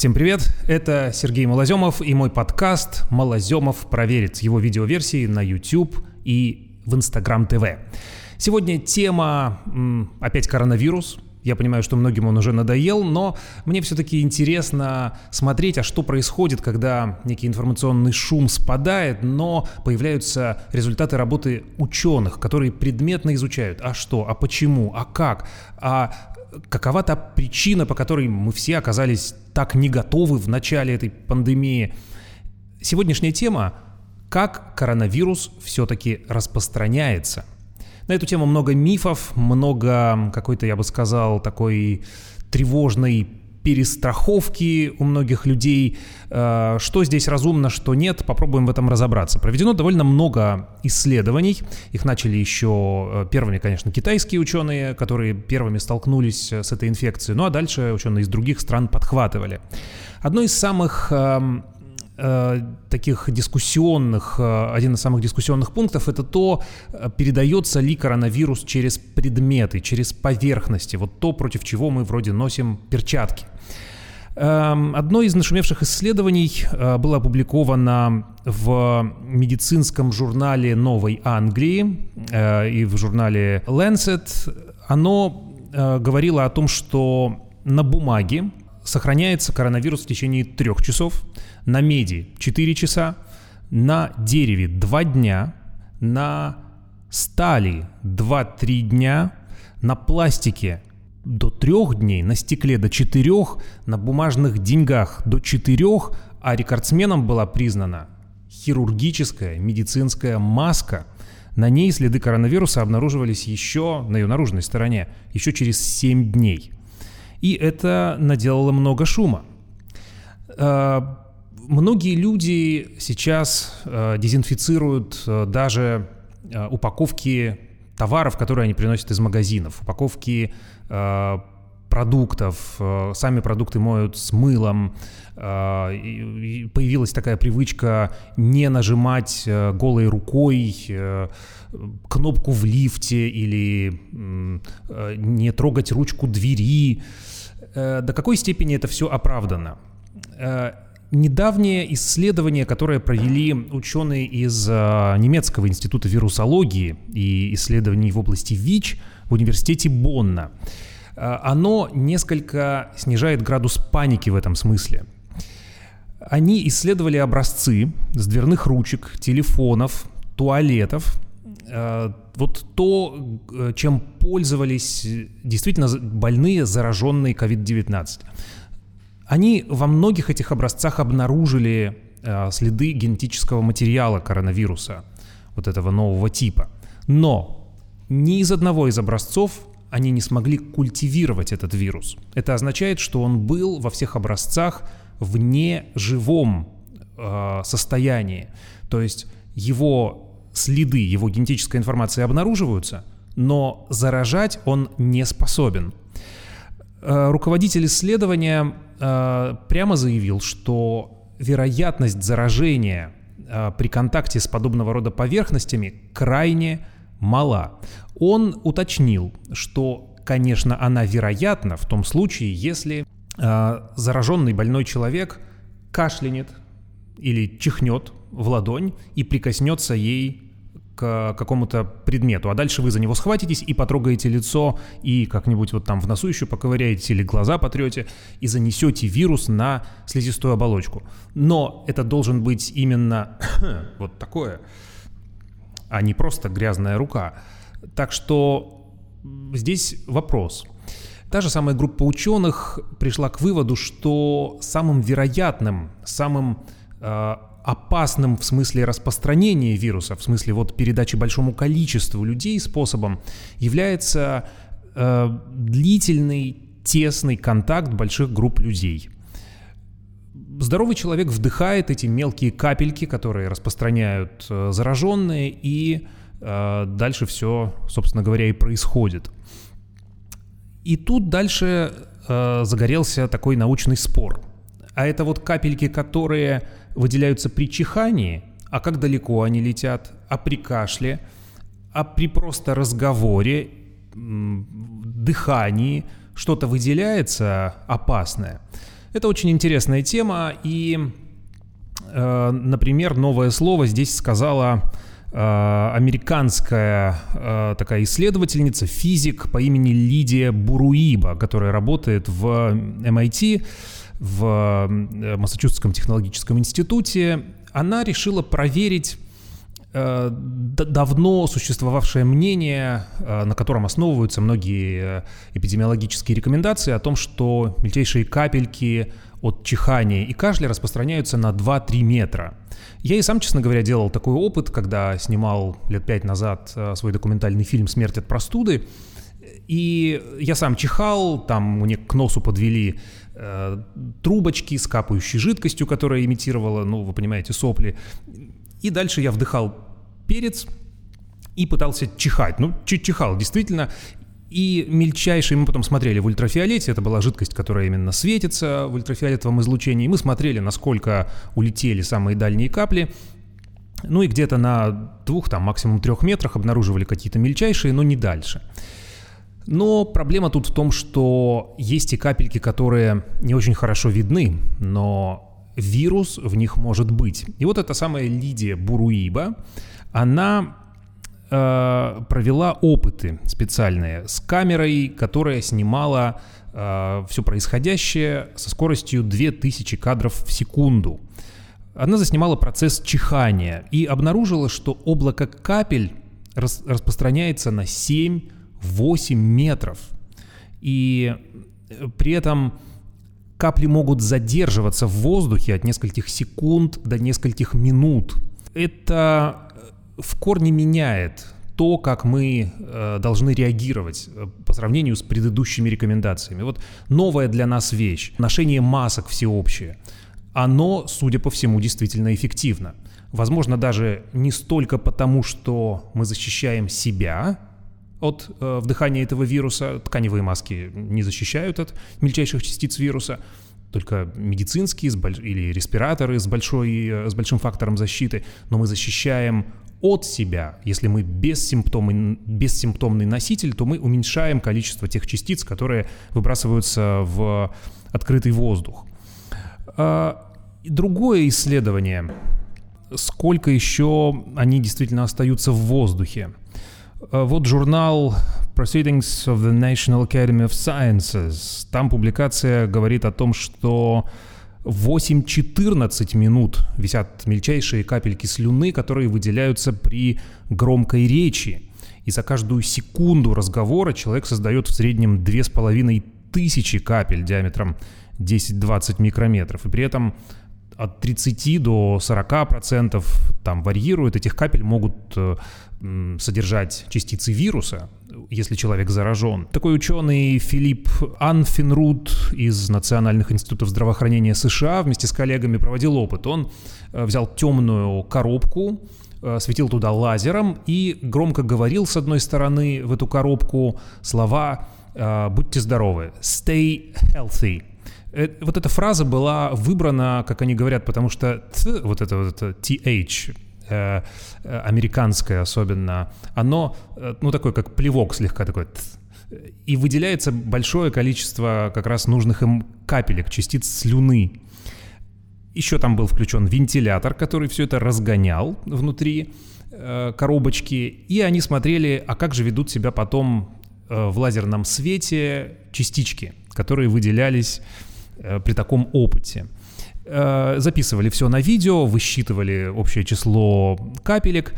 Всем привет, это Сергей Малоземов и мой подкаст «Малоземов проверит» его видеоверсии на YouTube и в Instagram TV. Сегодня тема опять коронавирус. Я понимаю, что многим он уже надоел, но мне все-таки интересно смотреть, а что происходит, когда некий информационный шум спадает, но появляются результаты работы ученых, которые предметно изучают, а что, а почему, а как, а какова та причина, по которой мы все оказались так не готовы в начале этой пандемии. Сегодняшняя тема – как коронавирус все-таки распространяется. На эту тему много мифов, много какой-то, я бы сказал, такой тревожной перестраховки у многих людей. Э, что здесь разумно, что нет, попробуем в этом разобраться. Проведено довольно много исследований. Их начали еще э, первыми, конечно, китайские ученые, которые первыми столкнулись с этой инфекцией. Ну а дальше ученые из других стран подхватывали. Одно из самых эм, э, таких дискуссионных, э, один из самых дискуссионных пунктов это то, э, передается ли коронавирус через предметы, через поверхности, вот то, против чего мы вроде носим перчатки. Эм, одно из нашумевших исследований э, было опубликовано в медицинском журнале Новой Англии и в журнале Lancet. Оно говорило о том, что на бумаге сохраняется коронавирус в течение трех часов, на меди 4 часа, на дереве 2 дня, на стали 2-3 дня, на пластике до 3 дней, на стекле до 4, на бумажных деньгах до 4, а рекордсменом была признана хирургическая медицинская маска. На ней следы коронавируса обнаруживались еще на ее наружной стороне, еще через 7 дней. И это наделало много шума. А, многие люди сейчас э, дезинфицируют э, даже э, упаковки товаров, которые они приносят из магазинов, упаковки продуктов, сами продукты моют с мылом. Появилась такая привычка не нажимать голой рукой кнопку в лифте или не трогать ручку двери. До какой степени это все оправдано? Недавнее исследование, которое провели ученые из э, немецкого института вирусологии и исследований в области ВИЧ в университете Бонна, э, оно несколько снижает градус паники в этом смысле. Они исследовали образцы с дверных ручек, телефонов, туалетов, э, вот то, чем пользовались действительно больные, зараженные COVID-19. Они во многих этих образцах обнаружили э, следы генетического материала коронавируса, вот этого нового типа. Но ни из одного из образцов они не смогли культивировать этот вирус. Это означает, что он был во всех образцах в неживом э, состоянии. То есть его следы, его генетическая информация обнаруживаются, но заражать он не способен. Э, руководитель исследования э, прямо заявил, что вероятность заражения э, при контакте с подобного рода поверхностями крайне мала. Он уточнил, что, конечно, она вероятна в том случае, если зараженный больной человек кашлянет или чихнет в ладонь и прикоснется ей к какому-то предмету, а дальше вы за него схватитесь и потрогаете лицо, и как-нибудь вот там в носу еще поковыряете или глаза потрете, и занесете вирус на слизистую оболочку. Но это должен быть именно вот такое, а не просто грязная рука. Так что здесь вопрос. Та же самая группа ученых пришла к выводу, что самым вероятным, самым э, опасным в смысле распространения вируса, в смысле вот передачи большому количеству людей способом, является э, длительный тесный контакт больших групп людей. Здоровый человек вдыхает эти мелкие капельки, которые распространяют э, зараженные, и э, дальше все, собственно говоря, и происходит. И тут дальше э, загорелся такой научный спор. А это вот капельки, которые выделяются при чихании, а как далеко они летят, а при кашле, а при просто разговоре, дыхании что-то выделяется опасное. Это очень интересная тема, и, э, например, новое слово здесь сказала э, американская э, такая исследовательница, физик по имени Лидия Буруиба, которая работает в MIT, в Массачусетском технологическом институте. Она решила проверить Э, давно существовавшее мнение, э, на котором основываются многие э, эпидемиологические рекомендации о том, что мельчайшие капельки от чихания и кашля распространяются на 2-3 метра. Я и сам, честно говоря, делал такой опыт, когда снимал лет пять назад свой документальный фильм «Смерть от простуды». И я сам чихал, там мне к носу подвели э, трубочки с капающей жидкостью, которая имитировала, ну, вы понимаете, сопли. И дальше я вдыхал перец и пытался чихать. Ну, чихал, действительно. И мельчайшие, мы потом смотрели в ультрафиолете, это была жидкость, которая именно светится в ультрафиолетовом излучении, мы смотрели, насколько улетели самые дальние капли, ну и где-то на двух, там максимум трех метрах обнаруживали какие-то мельчайшие, но не дальше. Но проблема тут в том, что есть и капельки, которые не очень хорошо видны, но вирус в них может быть. И вот эта самая Лидия Буруиба, она э, провела опыты специальные с камерой, которая снимала э, все происходящее со скоростью 2000 кадров в секунду. Она заснимала процесс чихания и обнаружила, что облако капель рас, распространяется на 7-8 метров. И э, при этом Капли могут задерживаться в воздухе от нескольких секунд до нескольких минут. Это э, в корне меняет то, как мы э, должны реагировать по сравнению с предыдущими рекомендациями. Вот новая для нас вещь – ношение масок всеобщее. Оно, судя по всему, действительно эффективно. Возможно, даже не столько потому, что мы защищаем себя, от э, вдыхания этого вируса. Тканевые маски не защищают от мельчайших частиц вируса, только медицинские или респираторы с, большой, э, с большим фактором защиты, но мы защищаем от себя. Если мы бессимптомный, бессимптомный носитель, то мы уменьшаем количество тех частиц, которые выбрасываются в открытый воздух. А, другое исследование, сколько еще они действительно остаются в воздухе. Э, вот журнал Proceedings of the National Academy of Sciences. Там публикация говорит о том, что 8-14 минут висят мельчайшие капельки слюны, которые выделяются при громкой речи. И за каждую секунду разговора человек создает в среднем 2500 капель диаметром 10-20 микрометров. И при этом от 30 до 40 процентов там варьирует. Этих капель могут э, содержать частицы вируса, если человек заражен. Такой ученый Филипп Анфинрут из Национальных институтов здравоохранения США вместе с коллегами проводил опыт. Он э, взял темную коробку, э, светил туда лазером и громко говорил с одной стороны в эту коробку слова «Будьте здоровы», «Stay healthy», вот эта фраза была выбрана, как они говорят, потому что т, вот это вот это th, Э, э, американское особенно, оно, э, ну, такой как плевок слегка такой, и выделяется большое количество как раз нужных им капелек, частиц слюны. Еще там был включен вентилятор, который все это разгонял внутри э, коробочки, и они смотрели, а как же ведут себя потом э, в лазерном свете частички, которые выделялись э, при таком опыте. Э, записывали все на видео, высчитывали общее число капелек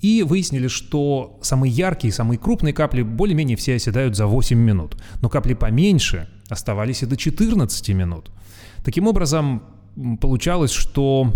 и выяснили, что самые яркие, самые крупные капли более-менее все оседают за 8 минут. Но капли поменьше оставались и до 14 минут. Таким образом, получалось, что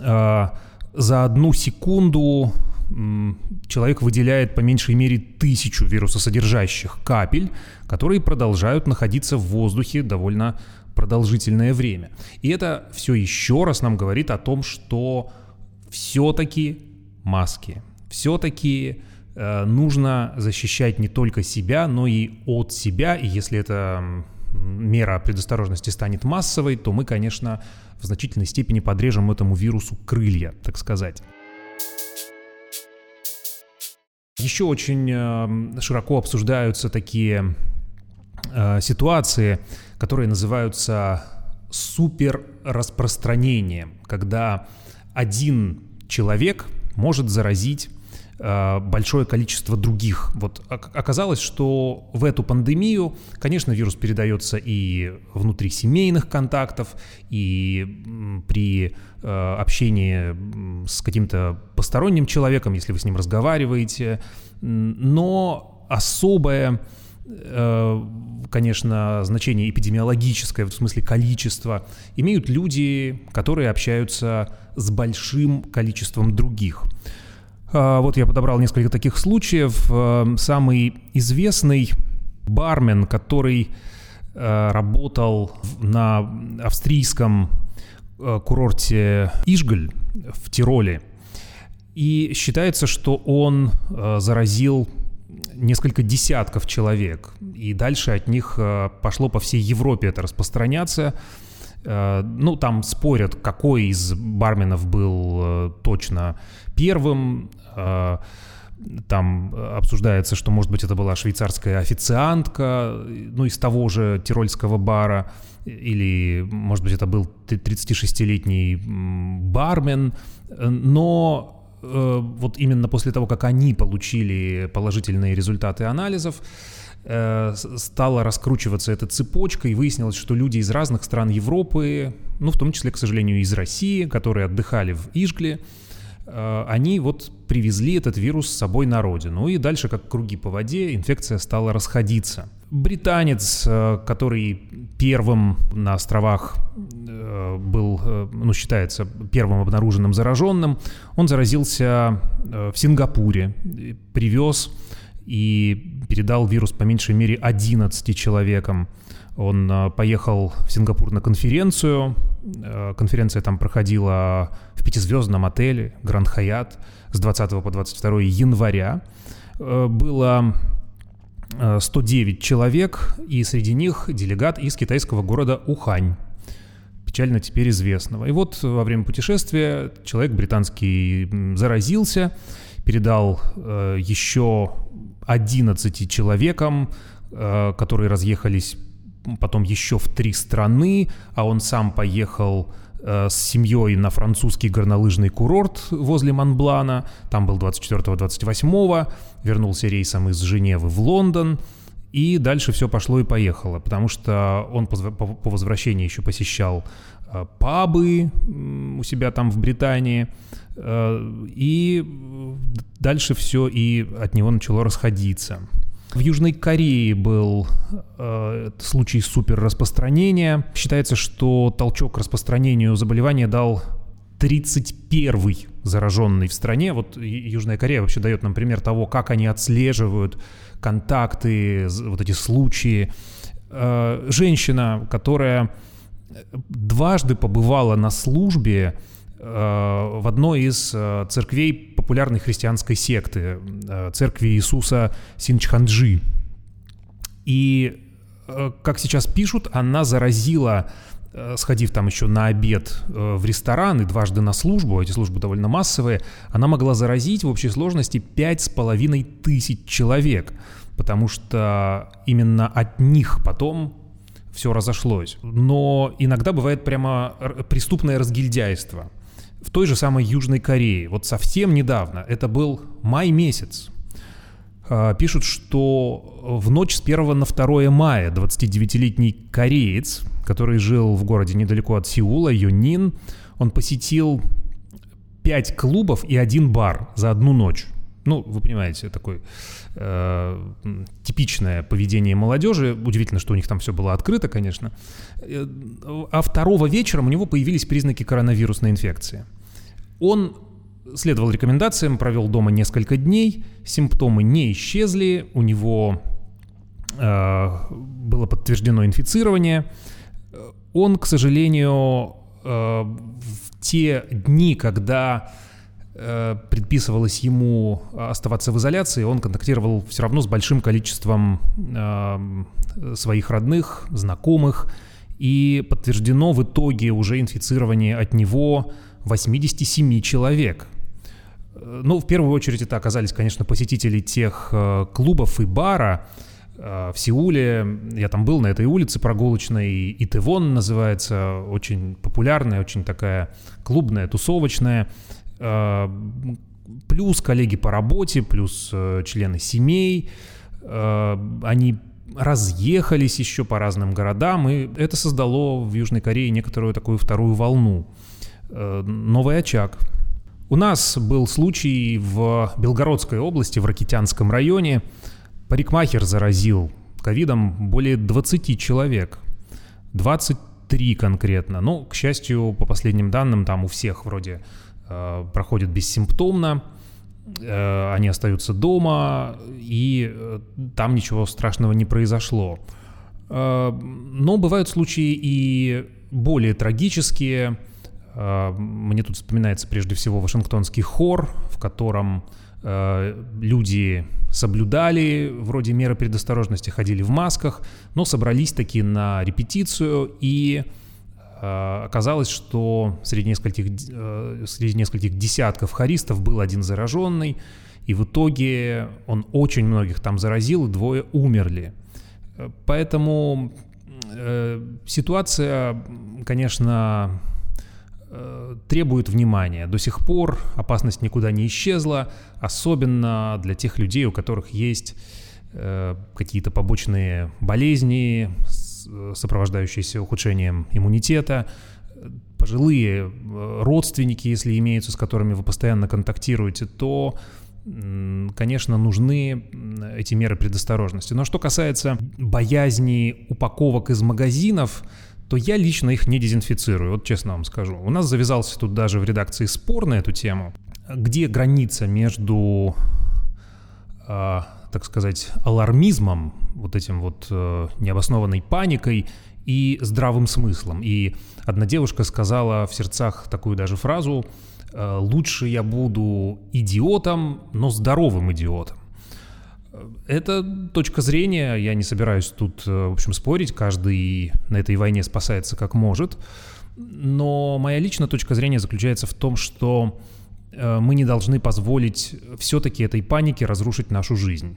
э, за одну секунду человек выделяет по меньшей мере тысячу вирусосодержащих капель, которые продолжают находиться в воздухе довольно продолжительное время. И это все еще раз нам говорит о том, что все-таки маски, все-таки э, нужно защищать не только себя, но и от себя. И если эта мера предосторожности станет массовой, то мы, конечно, в значительной степени подрежем этому вирусу крылья, так сказать. Еще очень э, широко обсуждаются такие э, ситуации, которые называются супер распространение, когда один человек может заразить большое количество других. Вот оказалось, что в эту пандемию, конечно, вирус передается и внутри семейных контактов, и при э, общении с каким-то посторонним человеком, если вы с ним разговариваете, но особое э, конечно, значение эпидемиологическое, в смысле количества, имеют люди, которые общаются с большим количеством других. А, вот я подобрал несколько таких случаев. А, самый известный бармен, который а, работал на австрийском курорте Ижгаль в Тироле. И считается, что он заразил несколько десятков человек. И дальше от них пошло по всей Европе это распространяться. Ну, там спорят, какой из барменов был точно первым. Э, там обсуждается, что, может быть, это была швейцарская официантка, ну, из того же тирольского бара, или, может быть, это был 36-летний бармен, но э, вот именно после того, как они получили положительные результаты анализов, э, стала раскручиваться эта цепочка, и выяснилось, что люди из разных стран Европы, ну, в том числе, к сожалению, из России, которые отдыхали в Ижгле, они вот привезли этот вирус с собой на родину. И дальше, как круги по воде, инфекция стала расходиться. Британец, э, который первым на островах э, был, ну, считается первым обнаруженным зараженным, он заразился в Сингапуре, привез и передал вирус по меньшей мере 11 человекам. Он э, поехал в Сингапур на конференцию. Э, конференция там проходила в пятизвездном отеле Гранд Хаят с 20 по 22 января. Э, было 109 человек, и среди них делегат из китайского города Ухань, печально теперь известного. И вот во время путешествия человек британский заразился, передал еще 11 человекам, которые разъехались потом еще в три страны, а он сам поехал э, с семьей на французский горнолыжный курорт возле Монблана. Там был 24-28, вернулся рейсом из Женевы в Лондон. И дальше все пошло и поехало, потому что он по, возвращении еще посещал э, пабы у себя там в Британии. Э, и дальше все и от него начало расходиться. В Южной Корее был э, случай суперраспространения. Считается, что толчок к распространению заболевания дал 31-й зараженный в стране. Вот Южная Корея вообще дает нам пример того, как они отслеживают контакты, вот эти случаи. Э, женщина, которая дважды побывала на службе Э, в одной из э, церквей популярной христианской секты, э, церкви Иисуса Синчханджи. И, как сейчас пишут, она заразила сходив там еще на обед в ресторан и дважды на службу, эти службы довольно массовые, она могла заразить в общей сложности пять с половиной тысяч человек, потому что именно от них потом все разошлось. Но иногда бывает прямо преступное разгильдяйство в той же самой Южной Корее. Вот совсем недавно, это был май месяц, а, пишут, что в ночь с 1 на 2 мая 29-летний кореец, который жил в городе недалеко от Сеула, Юнин, он посетил 5 клубов и один бар за одну ночь. Ну, вы понимаете, такое э, типичное поведение молодежи. Удивительно, что у них там все было открыто, конечно. Э, а второго вечером у него появились признаки коронавирусной инфекции. Он следовал рекомендациям, провел дома несколько дней, симптомы не исчезли, у него э, было подтверждено инфицирование. Он, к сожалению, э, в те дни, когда э, предписывалось ему оставаться в изоляции, он контактировал все равно с большим количеством э, своих родных, знакомых, и подтверждено в итоге уже инфицирование от него 87 человек. Ну, в первую очередь это оказались, конечно, посетители тех э, клубов и бара, в Сеуле. Я там был на этой улице прогулочной, Итевон называется, очень популярная, очень такая клубная, тусовочная. Плюс коллеги по работе, плюс члены семей. Они разъехались еще по разным городам, и это создало в Южной Корее некоторую такую вторую волну. Э, новый очаг. У нас был случай в Белгородской области, в Ракитянском районе. Парикмахер заразил ковидом более 20 человек. 23 конкретно. Но, к счастью, по последним данным, там у всех вроде э, проходит бессимптомно. Э, они остаются дома, и э, там ничего страшного не произошло. Э, но бывают случаи и более трагические. Мне тут вспоминается прежде всего Вашингтонский хор, в котором люди соблюдали вроде меры предосторожности, ходили в масках, но собрались таки на репетицию и Э, оказалось, что среди нескольких, э, среди нескольких десятков хористов был один зараженный, и в итоге он очень многих там заразил, и двое умерли. Э, поэтому э, ситуация, конечно, э, требует внимания. До сих пор опасность никуда не исчезла, особенно для тех людей, у которых есть э, какие-то побочные болезни, сопровождающиеся ухудшением иммунитета, пожилые э, родственники, если имеются, с которыми вы постоянно контактируете, то конечно, нужны эти меры предосторожности. Но что касается боязни упаковок из магазинов, то я лично их не дезинфицирую, вот честно вам скажу. У нас завязался тут даже в редакции спор на эту тему, где граница между э, так сказать, алармизмом, вот этим вот э, необоснованной паникой и здравым смыслом. И одна девушка сказала в сердцах такую даже фразу э, «Лучше я буду идиотом, но здоровым идиотом». Это точка зрения, я не собираюсь тут, э, в общем, спорить, каждый на этой войне спасается как может, но моя личная точка зрения заключается в том, что Э, мы не должны позволить все-таки этой панике разрушить нашу жизнь.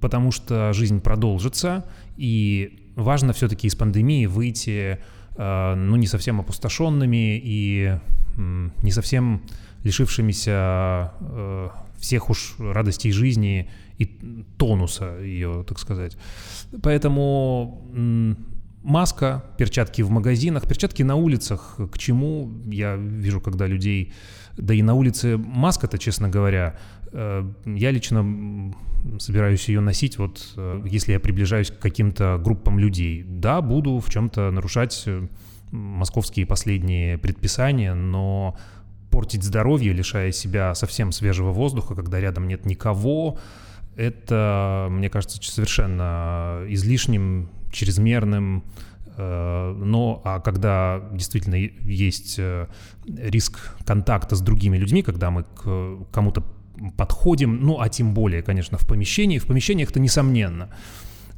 Потому что жизнь продолжится, и важно все-таки из пандемии выйти, э, ну, не совсем опустошенными и не совсем лишившимися всех уж радостей жизни и тонуса ее, так сказать. Поэтому маска, перчатки в магазинах, перчатки на улицах, к чему я вижу, когда людей да и на улице маска-то, честно говоря, э, я лично собираюсь ее носить, вот э, если я приближаюсь к каким-то группам людей. Да, буду в чем-то нарушать э, московские последние предписания, но портить здоровье, лишая себя совсем свежего воздуха, когда рядом нет никого, это, мне кажется, совершенно излишним, чрезмерным, Э, но а когда действительно есть э, риск контакта с другими людьми, когда мы к кому-то подходим, ну а тем более, конечно, в помещении, в помещениях это несомненно.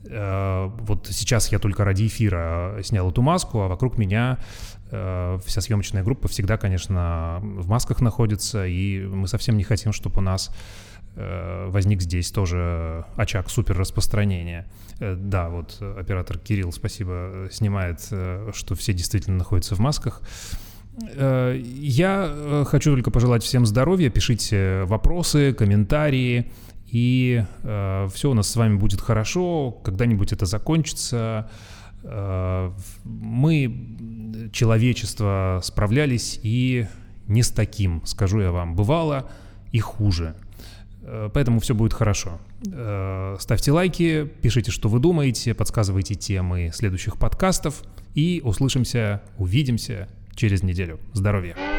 Э, вот сейчас я только ради эфира снял эту маску, а вокруг меня вся съемочная группа всегда, конечно, в масках находится, и мы совсем не хотим, чтобы у нас Э, возник здесь тоже очаг супер распространения. Э, да, вот оператор Кирилл, спасибо, снимает, э, что все действительно находятся в масках. Я хочу только пожелать всем здоровья, пишите вопросы, комментарии, и все у нас с вами будет хорошо, когда-нибудь это закончится. Мы, человечество, справлялись и не с таким, скажу я вам, бывало и хуже. Э, поэтому все будет хорошо. Э, ставьте лайки, пишите, что вы думаете, подсказывайте темы следующих подкастов. И услышимся, увидимся через неделю. Здоровья!